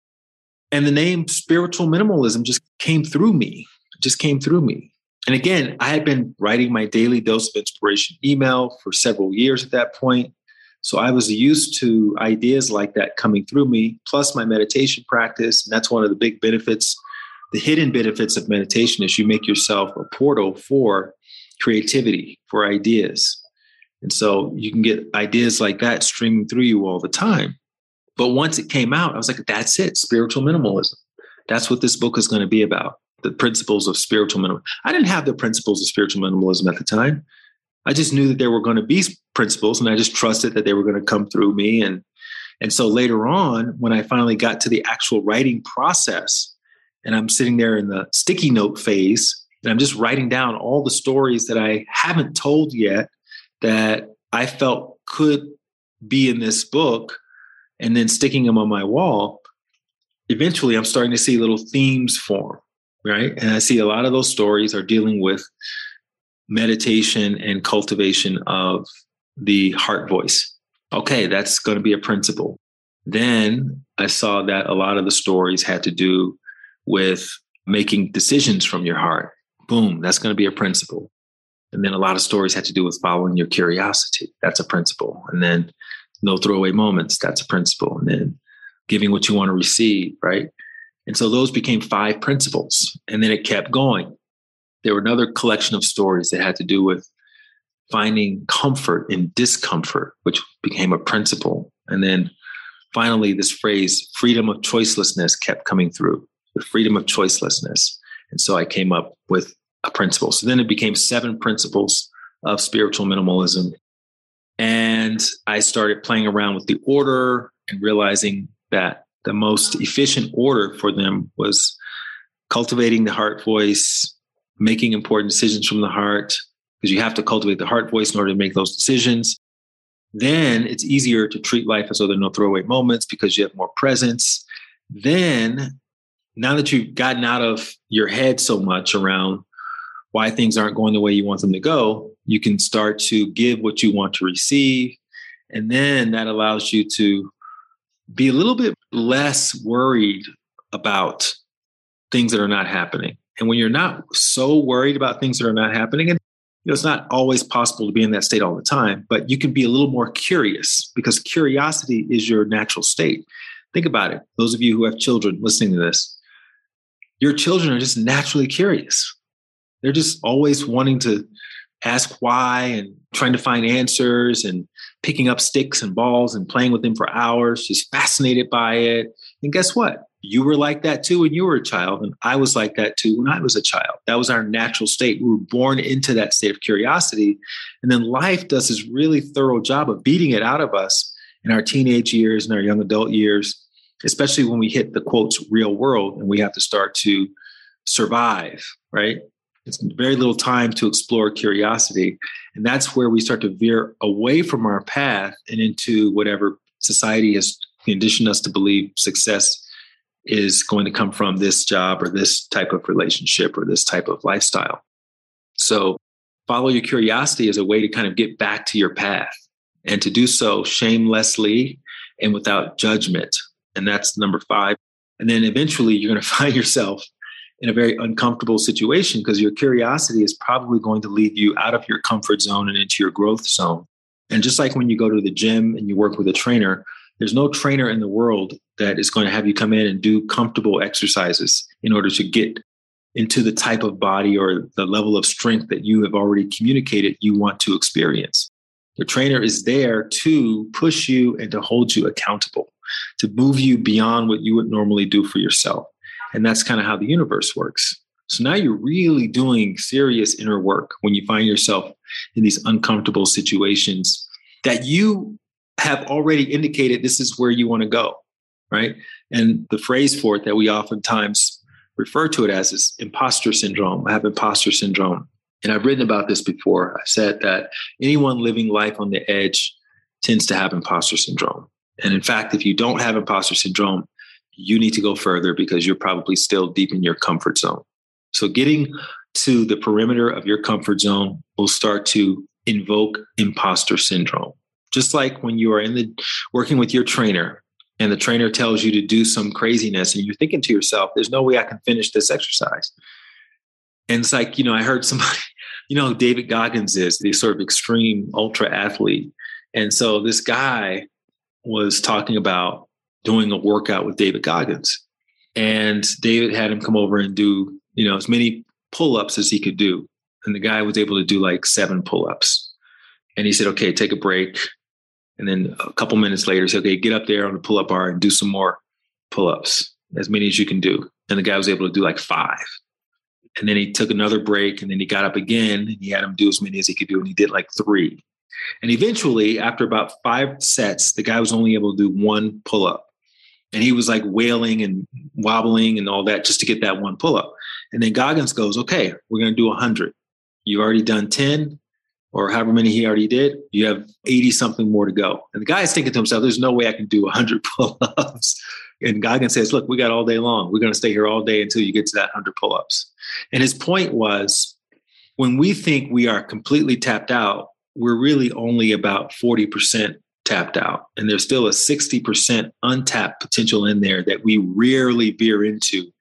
S2: And the name spiritual minimalism just came through me, just came through me. And again, I had been writing my daily dose of inspiration email for several years at that point. So I was used to ideas like that coming through me, plus my meditation practice. And that's one of the big benefits, the hidden benefits of meditation is you make yourself a portal for creativity, for ideas. And so you can get ideas like that streaming through you all the time. But once it came out, I was like, that's it, spiritual minimalism. That's what this book is going to be about the principles of spiritual minimalism. I didn't have the principles of spiritual minimalism at the time. I just knew that there were going to be principles and I just trusted that they were going to come through me. And, and so later on, when I finally got to the actual writing process and I'm sitting there in the sticky note phase and I'm just writing down all the stories that I haven't told yet that I felt could be in this book and then sticking them on my wall, eventually I'm starting to see little themes form, right? And I see a lot of those stories are dealing with meditation and cultivation of the heart voice. Okay, that's going to be a principle. Then I saw that a lot of the stories had to do with making decisions from your heart. Boom, that's going to be a principle. And then a lot of stories had to do with following your curiosity. That's a principle. And then no throwaway moments. That's a principle. And then giving what you want to receive, right? And so those became five principles. And then it kept going there were another collection of stories that had to do with finding comfort in discomfort, which became a principle. And then finally, this phrase, freedom of choicelessness, kept coming through the freedom of choicelessness. And so I came up with a principle. So then it became seven principles of spiritual minimalism. And I started playing around with the order and realizing that the most efficient order for them was cultivating the heart voice, making important decisions from the heart, because you have to cultivate the heart voice in order to make those decisions. Then it's easier to treat life as though there are no throwaway moments because you have more presence. Then, now that you've gotten out of your head so much around why things aren't going the way you want them to go, you can start to give what you want to receive. And then that allows you to be a little bit less worried about things that are not happening. And when you're not so worried about things that are not happening, and you know, it's not always possible to be in that state all the time, but you can be a little more curious because curiosity is your natural state. Think about it. Those of you who have children listening to this, your children are just naturally curious. They're just always wanting to ask why and trying to find answers and picking up sticks and balls and playing with them for hours, just fascinated by it. And guess what? You were like that too when you were a child, and I was like that too when I was a child. That was our natural state. We were born into that state of curiosity. And then life does this really thorough job of beating it out of us in our teenage years and our young adult years, especially when we hit the quotes real world and we have to start to survive, right? It's very little time to explore curiosity. And that's where we start to veer away from our path and into whatever society has conditioned us to believe success is going to come from this job or this type of relationship or this type of lifestyle. So, follow your curiosity as a way to kind of get back to your path and to do so shamelessly and without judgment. And that's number five. And then eventually you're going (laughs) to find yourself in a very uncomfortable situation because your curiosity is probably going to lead you out of your comfort zone and into your growth zone. And just like when you go to the gym and you work with a trainer, there's no trainer in the world that is going to have you come in and do comfortable exercises in order to get into the type of body or the level of strength that you have already communicated you want to experience. The trainer is there to push you and to hold you accountable, to move you beyond what you would normally do for yourself. And that's kind of how the universe works. So now you're really doing serious inner work when you find yourself in these uncomfortable situations that you have already indicated this is where you want to go, right? And the phrase for it that we oftentimes refer to it as is imposter syndrome. I have imposter syndrome. And I've written about this before. I said that anyone living life on the edge tends to have imposter syndrome. And in fact, if you don't have imposter syndrome, you need to go further because you're probably still deep in your comfort zone. So getting to the perimeter of your comfort zone will start to invoke imposter syndrome. Just like when you are in the working with your trainer and the trainer tells you to do some craziness and you're thinking to yourself, there's no way I can finish this exercise. And it's like, you know, I heard somebody, (laughs) you know, David Goggins is the sort of extreme ultra athlete. And so this guy was talking about doing a workout with David Goggins. And David had him come over and do, you know, as many pull-ups as he could do. And the guy was able to do like seven pull-ups. And he said, okay, take a break. And then a couple minutes later, he said, okay, get up there on the pull-up bar and do some more pull-ups, as many as you can do. And the guy was able to do like five. And then he took another break and then he got up again and he had him do as many as he could do. And he did like three. And eventually, after about five sets, the guy was only able to do one pull up and he was like wailing and wobbling and all that just to get that one pull up. And then Goggins goes, okay, we're going to do 100. You've already done 10 or however many he already did. You have 80 something more to go. And the guy is thinking to himself, there's no way I can do 100 (laughs) pull ups. And Goggins says, look, we got all day long. We're going to stay here all day until you get to that 100 pull ups. And his point was when we think we are completely tapped out, we're really only about 40% tapped out. And there's still a 60% untapped potential in there that we rarely veer into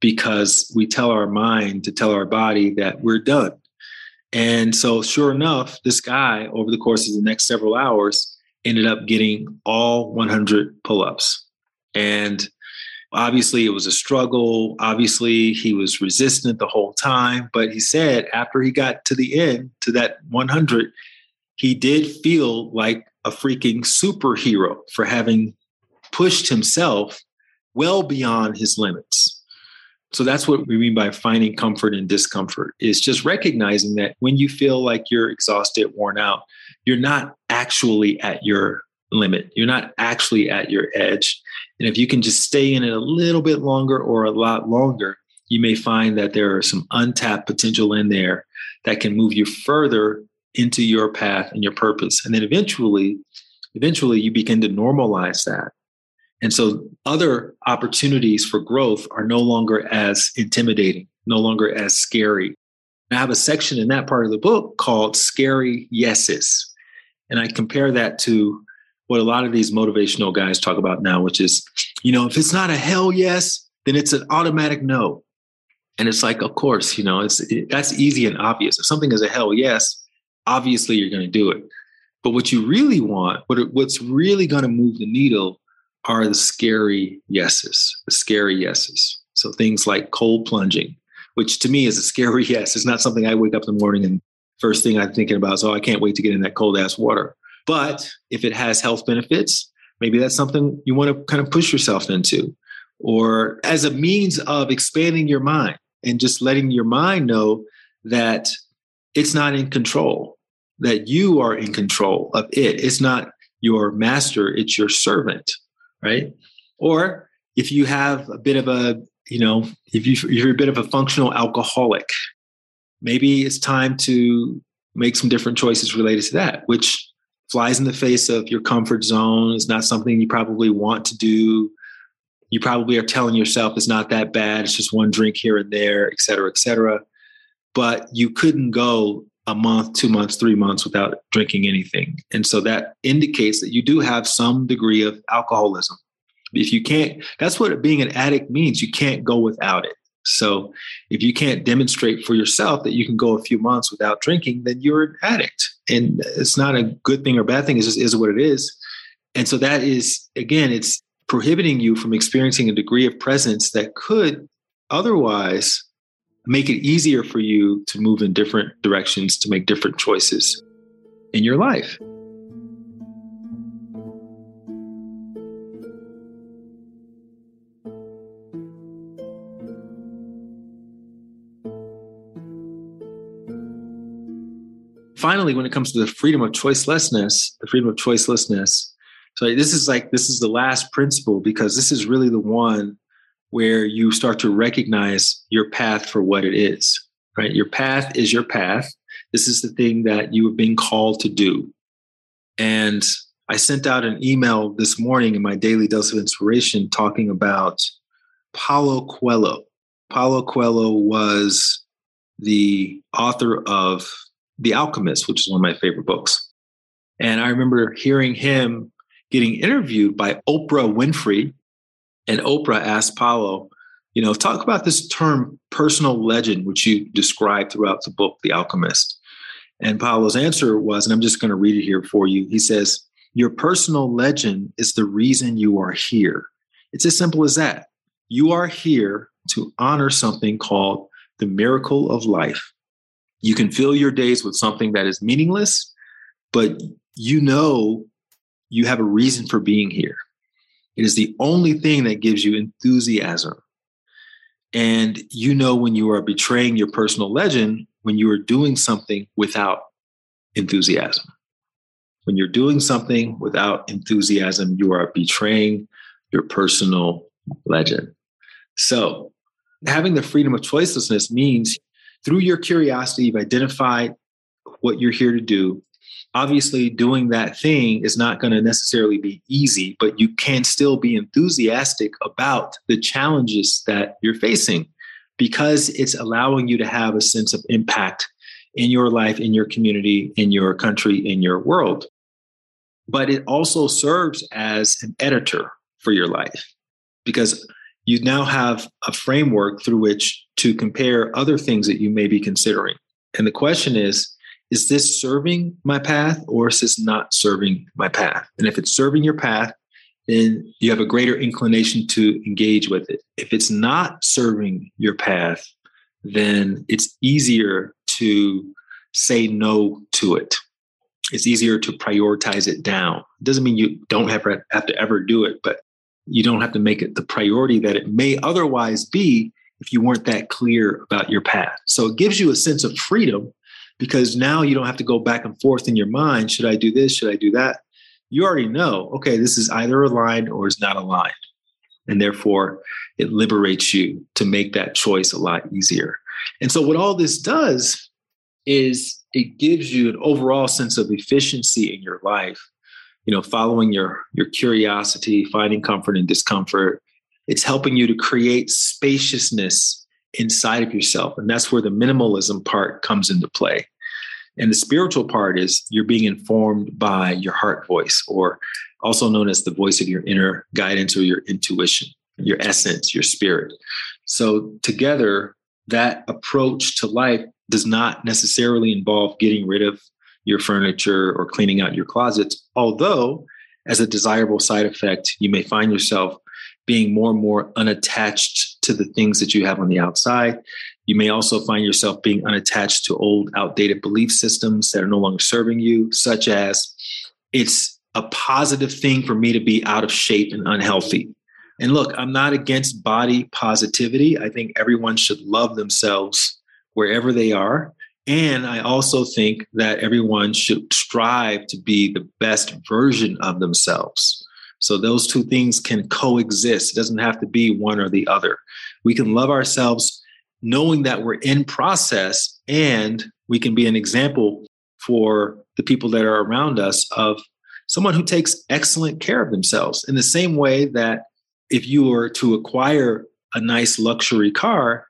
S2: because we tell our mind to tell our body that we're done. And so, sure enough, this guy over the course of the next several hours ended up getting all 100 pull ups. And obviously, it was a struggle. Obviously, he was resistant the whole time. But he said after he got to the end, to that 100, he did feel like a freaking superhero for having pushed himself well beyond his limits. So that's what we mean by finding comfort in discomfort is just recognizing that when you feel like you're exhausted, worn out, you're not actually at your limit. You're not actually at your edge. And if you can just stay in it a little bit longer or a lot longer, you may find that there are some untapped potential in there that can move you further into your path and your purpose. And then eventually, eventually you begin to normalize that. And so other opportunities for growth are no longer as intimidating, no longer as scary. I have a section in that part of the book called Scary Yeses. And I compare that to what a lot of these motivational guys talk about now, which is, you know, if it's not a hell yes, then it's an automatic no. And it's like, of course, you know, it's it, that's easy and obvious. If something is a hell yes, obviously you're going to do it. But what you really want, what what's really going to move the needle, are the scary yeses, the scary yeses. So things like cold plunging, which to me is a scary (laughs) yes. It's not something I wake up in the morning and first thing I'm thinking about is, oh, I can't wait to get in that cold ass water. But if it has health benefits, maybe that's something you want to kind of push yourself into, or as a means of expanding your mind and just letting your mind know that it's not in control, that you are in control of it. It's not your master, it's your servant, right? Or if you have a bit of a, you know, if you're a bit of a functional alcoholic, maybe it's time to make some different choices related to that, which flies in the face of your comfort zone. It's not something you probably want to do. You probably are telling yourself it's not that bad. It's just one drink here and there, et cetera, et cetera. But you couldn't go a month, two months, three months without drinking anything. And so that indicates that you do have some degree of alcoholism. If you can't, that's what being an addict means. You can't go without it. So if you can't demonstrate for yourself that you can go a few months without drinking, then you're an addict. And it's not a good thing or bad thing. It just is what it is. And so that is, again, it's prohibiting you from experiencing a degree of presence that could otherwise make it easier for you to move in different directions, to make different choices in your life. finally, when it comes to the freedom of choicelessness, the freedom of choicelessness. So this is like this is the last principle because this is really the one where you start to recognize your path for what it is. Right, your path is your path. This is the thing that you have been called to do. And I sent out an email this morning in my daily dose of inspiration talking about Paulo Coelho. Paulo Coelho was the author of the Alchemist, which is one of my favorite books. And I remember hearing him getting interviewed by Oprah Winfrey. And Oprah asked Paulo, you know, talk about this term personal legend, which you describe throughout the book, The Alchemist. And Paulo's answer was, and I'm just going to read it here for you. He says, Your personal legend is the reason you are here. It's as simple as that. You are here to honor something called the miracle of life. You can fill your days with something that is meaningless, but you know you have a reason for being here. It is the only thing that gives you enthusiasm. And you know when you are betraying your personal legend, when you are doing something without enthusiasm. When you're doing something without enthusiasm, you are betraying your personal legend. So, having the freedom of choicelessness means through your curiosity, you've identified what you're here to do. Obviously, doing that thing is not going to necessarily be easy, but you can still be enthusiastic about the challenges that you're facing because it's allowing you to have a sense of impact in your life, in your community, in your country, in your world. But it also serves as an editor for your life because you now have a framework through which to compare other things that you may be considering. And the question is, is this serving my path or is this not serving my path? And if it's serving your path, then you have a greater inclination to engage with it. If it's not serving your path, then it's easier to say no to it. It's easier to prioritize it down. It doesn't mean you don't have, have to ever do it, but you don't have to make it the priority that it may otherwise be if you weren't that clear about your path. So it gives you a sense of freedom because now you don't have to go back and forth in your mind should I do this? Should I do that? You already know, okay, this is either aligned or is not aligned. And therefore, it liberates you to make that choice a lot easier. And so, what all this does is it gives you an overall sense of efficiency in your life. You know, following your your curiosity, finding comfort in discomfort. It's helping you to create spaciousness inside of yourself, and that's where the minimalism part comes into play. And the spiritual part is you're being informed by your heart voice, or also known as the voice of your inner guidance or your intuition, your essence, your spirit. So, together, that approach to life does not necessarily involve getting rid of your furniture or cleaning out your closets, although, as a desirable side effect, you may find yourself being more and more unattached to the things that you have on the outside. You may also find yourself being unattached to old, outdated belief systems that are no longer serving you, such as it's a positive thing for me to be out of shape and unhealthy. And look, I'm not against body positivity. I think everyone should love themselves wherever they are. And I also think that everyone should strive to be the best version of themselves. So those two things can coexist. It doesn't have to be one or the other. We can love ourselves knowing that we're in process and we can be an example for the people that are around us of someone who takes excellent care of themselves in the same way that if you were to acquire a nice luxury car,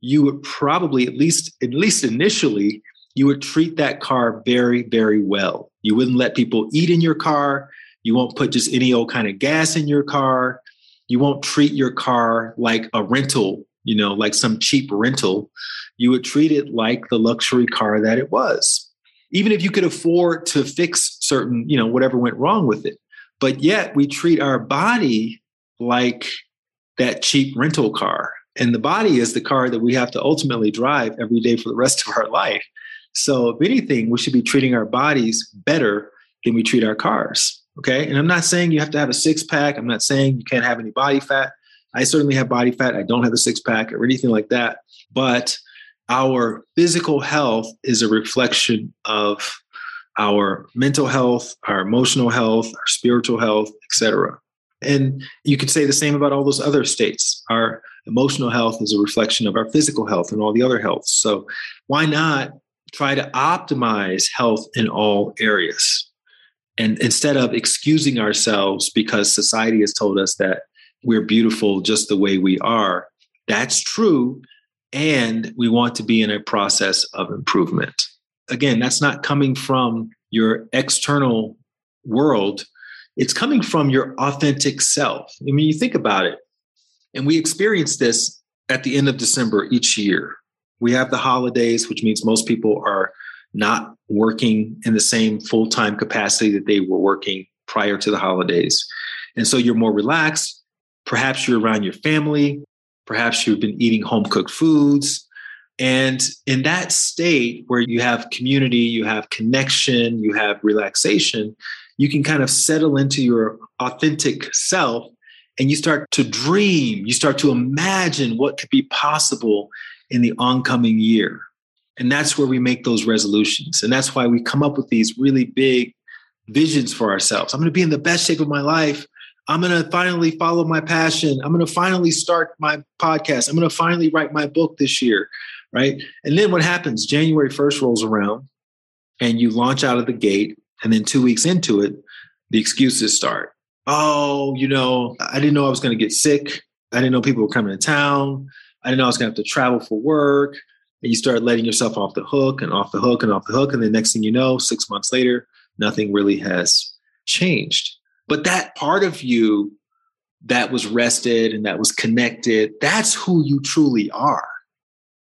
S2: you would probably at least at least initially you would treat that car very very well. You wouldn't let people eat in your car. You won't put just any old kind of gas in your car. You won't treat your car like a rental, you know, like some cheap rental. You would treat it like the luxury car that it was. Even if you could afford to fix certain, you know, whatever went wrong with it. But yet we treat our body like that cheap rental car. And the body is the car that we have to ultimately drive every day for the rest of our life. So, if anything, we should be treating our bodies better than we treat our cars. Okay. And I'm not saying you have to have a six pack. I'm not saying you can't have any body fat. I certainly have body fat. I don't have a six pack or anything like that. But our physical health is a reflection of our mental health, our emotional health, our spiritual health, etc. And you could say the same about all those other states. Our emotional health is a reflection of our physical health and all the other health. So why not try to optimize health in all areas? And instead of excusing ourselves because society has told us that we're beautiful just the way we are, that's true. And we want to be in a process of improvement. Again, that's not coming from your external world it's coming from your authentic self. I mean, you think about it, and we experience this at the end of December each year. We have the holidays, which means most people are not working in the same full time capacity that they were working prior to the holidays. And so you're more relaxed. Perhaps you're around your family. Perhaps you've been eating home cooked foods. And in that state where you have community, you have connection, you have relaxation, you can kind of settle into your authentic self and you start to dream, you start to imagine what could be possible in the oncoming year. And that's where we make those resolutions. And that's why we come up with these really big visions for ourselves. I'm going to be in the best shape of my life. I'm going to finally follow my passion. I'm going to finally start my podcast. I'm going to finally write my book this year. Right. And then what happens? January 1st rolls around and you launch out of the gate and then two weeks into it, the excuses start. Oh, you know, I didn't know I was going to get sick. I didn't know people were coming to town. I didn't know I was going to have to travel for work. And you start letting yourself off the hook and off the hook and off the hook. And the next thing you know, six months later, nothing really has changed. But that part of you that was rested and that was connected, that's who you truly are.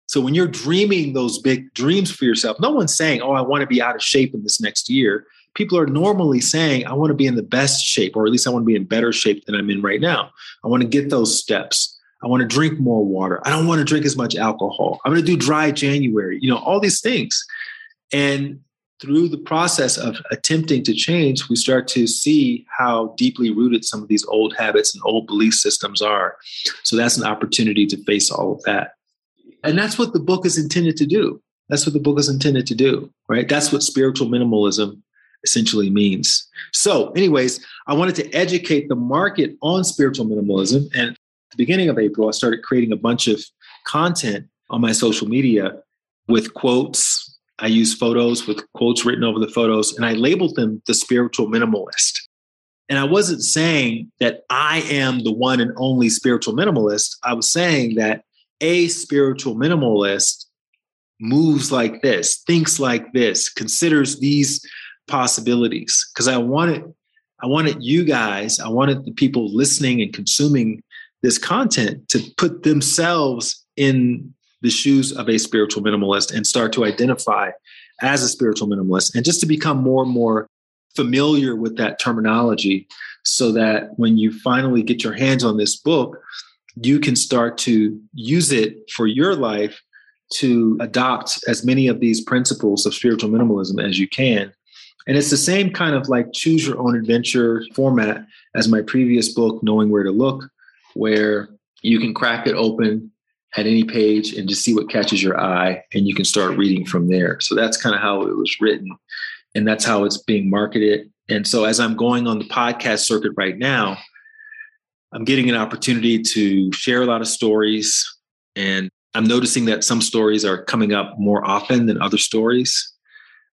S2: So when you're dreaming those big dreams for yourself, no one's saying, Oh, I want to be out of shape in this next year people are normally saying, I want to be in the best shape, or at least I want to be in better shape than I'm in right now. I want to get those steps. I want to drink more water. I don't want to drink as much alcohol. I'm going to do dry January, you know, all these things. And through the process of attempting to change, we start to see how deeply rooted some of these old habits and old belief systems are. So that's an opportunity to face all of that. And that's what the book is intended to do. That's what the book is intended to do, right? That's what spiritual minimalism essentially means. So, anyways, I wanted to educate the market on spiritual minimalism. And the beginning of April, I started creating a bunch of content on my social media with quotes. I use photos with quotes written over the photos, and I labeled them the spiritual minimalist. And I wasn't saying that I am the one and only spiritual minimalist. I was saying that a spiritual minimalist moves like this, thinks like this, considers these possibilities. Because I wanted, I wanted you guys, I wanted the people listening and consuming this content to put themselves in the shoes of a spiritual minimalist and start to identify as a spiritual minimalist and just to become more and more familiar with that terminology so that when you finally get your hands on this book, you can start to use it for your life to adopt as many of these principles of spiritual minimalism as you can. And it's the same kind of like choose your own adventure format as my previous book, Knowing Where to Look, where you can crack it open at any page and just see what catches your eye and you can start reading from there. So that's kind of how it was written and that's how it's being marketed. And so as I'm going on the podcast circuit right now, I'm getting an opportunity to share a lot of stories and I'm noticing that some stories are coming up more often than other stories.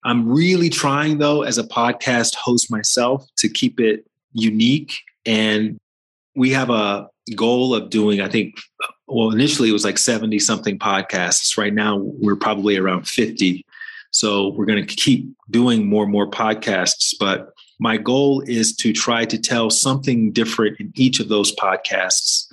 S2: I'm really trying, though, as a podcast host myself, to keep it unique. And we have a goal of doing, I think, well, initially it was like 70 something podcasts. Right now, we're probably around 50. So we're going to keep doing more and more podcasts. But my goal is to try to tell something different in each of those podcasts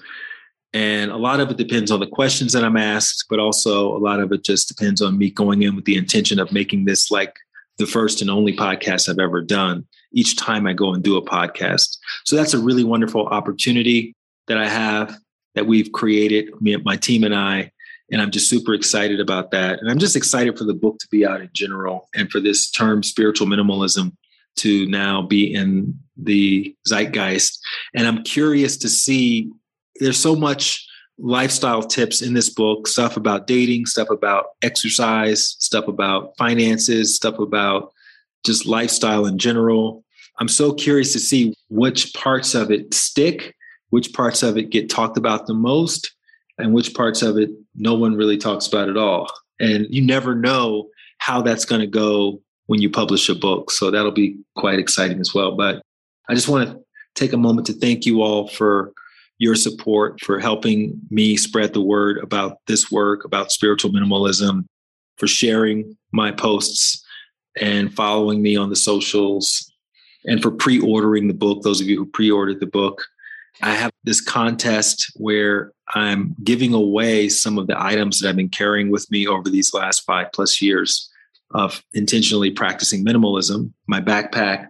S2: and a lot of it depends on the questions that I'm asked, but also a lot of it just depends on me going in with the intention of making this like the first and only podcast I've ever done each time I go and do a podcast. So that's a really wonderful opportunity that I have that we've created, me and my team and I. And I'm just super excited about that. And I'm just excited for the book to be out in general and for this term spiritual minimalism to now be in the zeitgeist. And I'm curious to see there's so much lifestyle tips in this book stuff about dating stuff about exercise stuff about finances stuff about just lifestyle in general i'm so curious to see which parts of it stick which parts of it get talked about the most and which parts of it no one really talks about at all. And you never know how that's going to go when you publish a book. So that'll be quite exciting as well. But i just want to take a moment to thank you all for your support for helping me spread the word about this work, about spiritual minimalism, for sharing my posts and following me on the socials, and for pre ordering the book. Those of you who pre ordered the book, I have this contest where I'm giving away some of the items that I've been carrying with me over these last five plus years of intentionally practicing minimalism my backpack,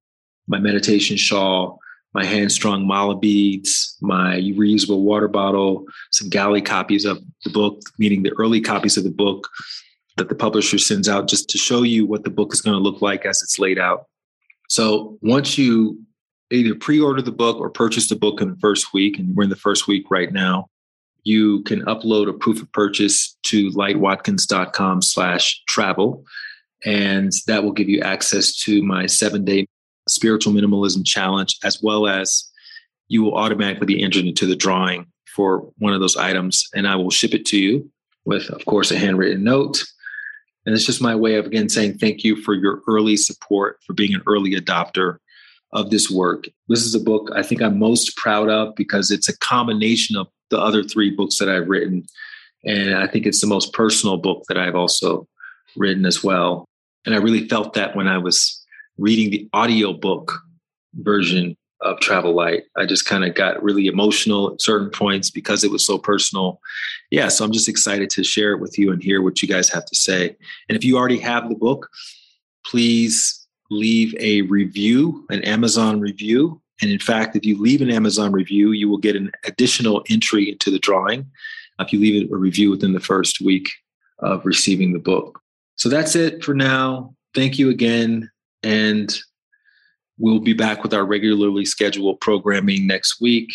S2: my meditation shawl, my hand strung mala beads, my reusable water bottle, some galley copies of the book, meaning the early copies of the book that the publisher sends out just to show you what the book is going to look like as it's laid out. So once you either pre-order the book or purchase the book in the first week, and we're in the first week right now, you can upload a proof of purchase to lightwatkins.com slash travel. And that will give you access to my seven day spiritual minimalism challenge, as well as you will automatically be entered into the drawing for one of those items. And I will ship it to you with, of course, a handwritten note. And it's just my way of, again, saying thank you for your early support, for being an early adopter of this work. This is a book I think I'm most proud of because it's a combination of the other three books that I've written. And I think it's the most personal book that I've also written as well. And I really felt that when I was reading the audiobook version of Travel Light. I just kind of got really emotional at certain points because it was so personal. Yeah, so I'm just excited to share it with you and hear what you guys have to say. And if you already have the book, please leave a review, an Amazon review. And in fact, if you leave an Amazon review, you will get an additional entry into the drawing uh, if you leave it a review within the first week of receiving the book. So that's it for now. Thank you again and we'll be back with our regularly scheduled programming next week.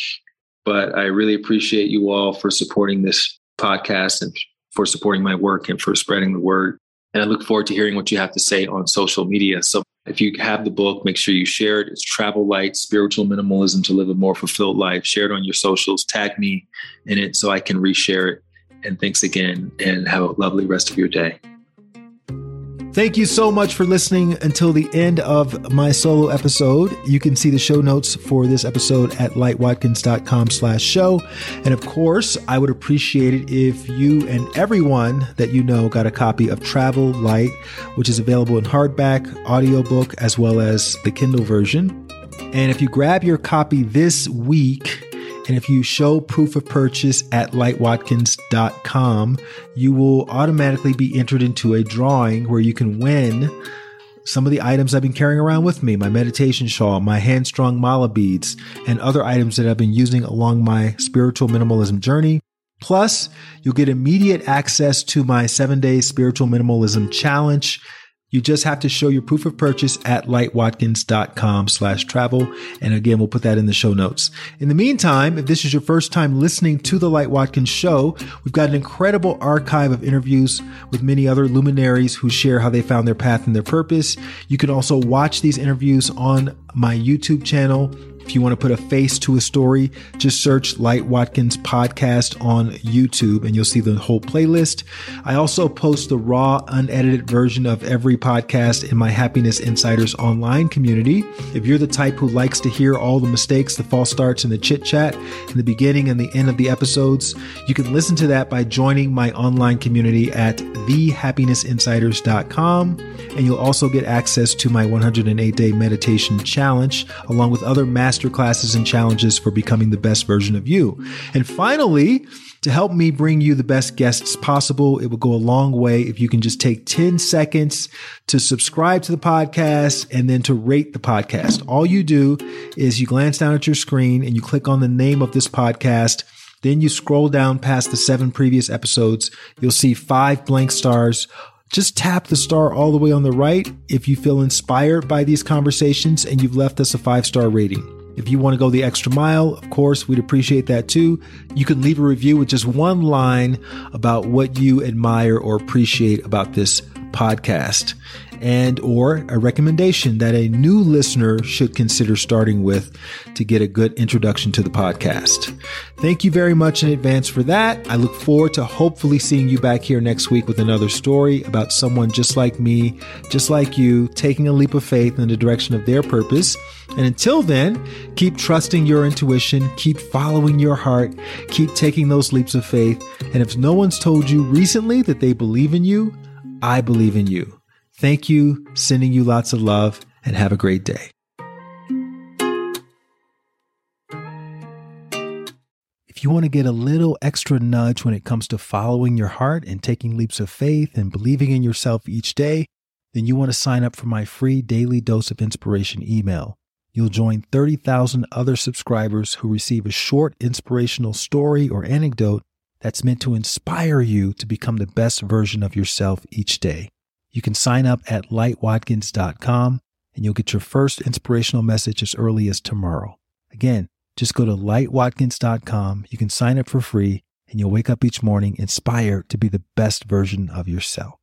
S2: But I really appreciate you all for supporting this podcast and for supporting my work and for spreading the word. And I look forward to hearing what you have to say on social media. So If you have the book, make sure you share it. It's Travel Light Spiritual Minimalism to Live a More Fulfilled Life. Share it on your socials, tag me in it so I can reshare it. And thanks again, and have a lovely rest of your day.
S1: Thank you so much for listening until the end of my solo episode. You can see the show notes for this episode at lightwatkins.com slash show. And of course, I would appreciate it if you and everyone that you know got a copy of Travel Light, which is available in hardback, audiobook, as well as the Kindle version. And if you grab your copy this week, and if you show proof of purchase at lightwatkins.com, you will automatically be entered into a drawing where you can win some of the items I've been carrying around with me my meditation shawl, my hand strung mala beads, and other items that I've been using along my spiritual minimalism journey. Plus, you'll get immediate access to my seven day spiritual minimalism challenge you just have to show your proof of purchase at lightwatkins.com slash travel. And again, we'll put that in the show notes. In the meantime, if this is your first time listening to the Light Watkins show, we've got an incredible archive of interviews with many other luminaries who share how they found their path and their purpose. You can also watch these interviews on my YouTube channel if you want to put a face to a story, just search Light Watkins podcast on YouTube and you'll see the whole playlist. I also post the raw, unedited version of every podcast in my Happiness Insiders online community. If you're the type who likes to hear all the mistakes, the false starts, and the chit chat in the beginning and the end of the episodes, you can listen to that by joining my online community at thehappinessinsiders.com. And you'll also get access to my 108 day meditation challenge along with other master master classes and challenges for becoming the best version of you. And finally, to help me bring you the best guests possible, it will go a long way if you can just take 10 seconds to subscribe to the podcast and then to rate the podcast. All you do is you glance down at your screen and you click on the name of this podcast. Then you scroll down past the seven previous episodes. You'll see five blank stars just tap the star all the way on the right if you feel inspired by these conversations and you've left us a five star rating. If you want to go the extra mile, of course, we'd appreciate that too. You can leave a review with just one line about what you admire or appreciate about this podcast and or a recommendation that a new listener should consider starting with to get a good introduction to the podcast. Thank you very much in advance for that. I look forward to hopefully seeing you back here next week with another story about someone just like me, just like you, taking a leap of faith in the direction of their purpose. And until then, keep trusting your intuition, keep following your heart, keep taking those leaps of faith. And if no one's told you recently that they believe in you, I believe in you. Thank you, sending you lots of love, and have a great day. If you want to get a little extra nudge when it comes to following your heart and taking leaps of faith and believing in yourself each day, then you want to sign up for my free daily dose of inspiration email. You'll join 30,000 other subscribers who receive a short inspirational story or anecdote that's meant to inspire you to become the best version of yourself each day. You can sign up at lightwatkins.com and you'll get your first inspirational message as early as tomorrow. Again, just go to lightwatkins.com. You can sign up for free and you'll wake up each morning inspired to be the best version of yourself.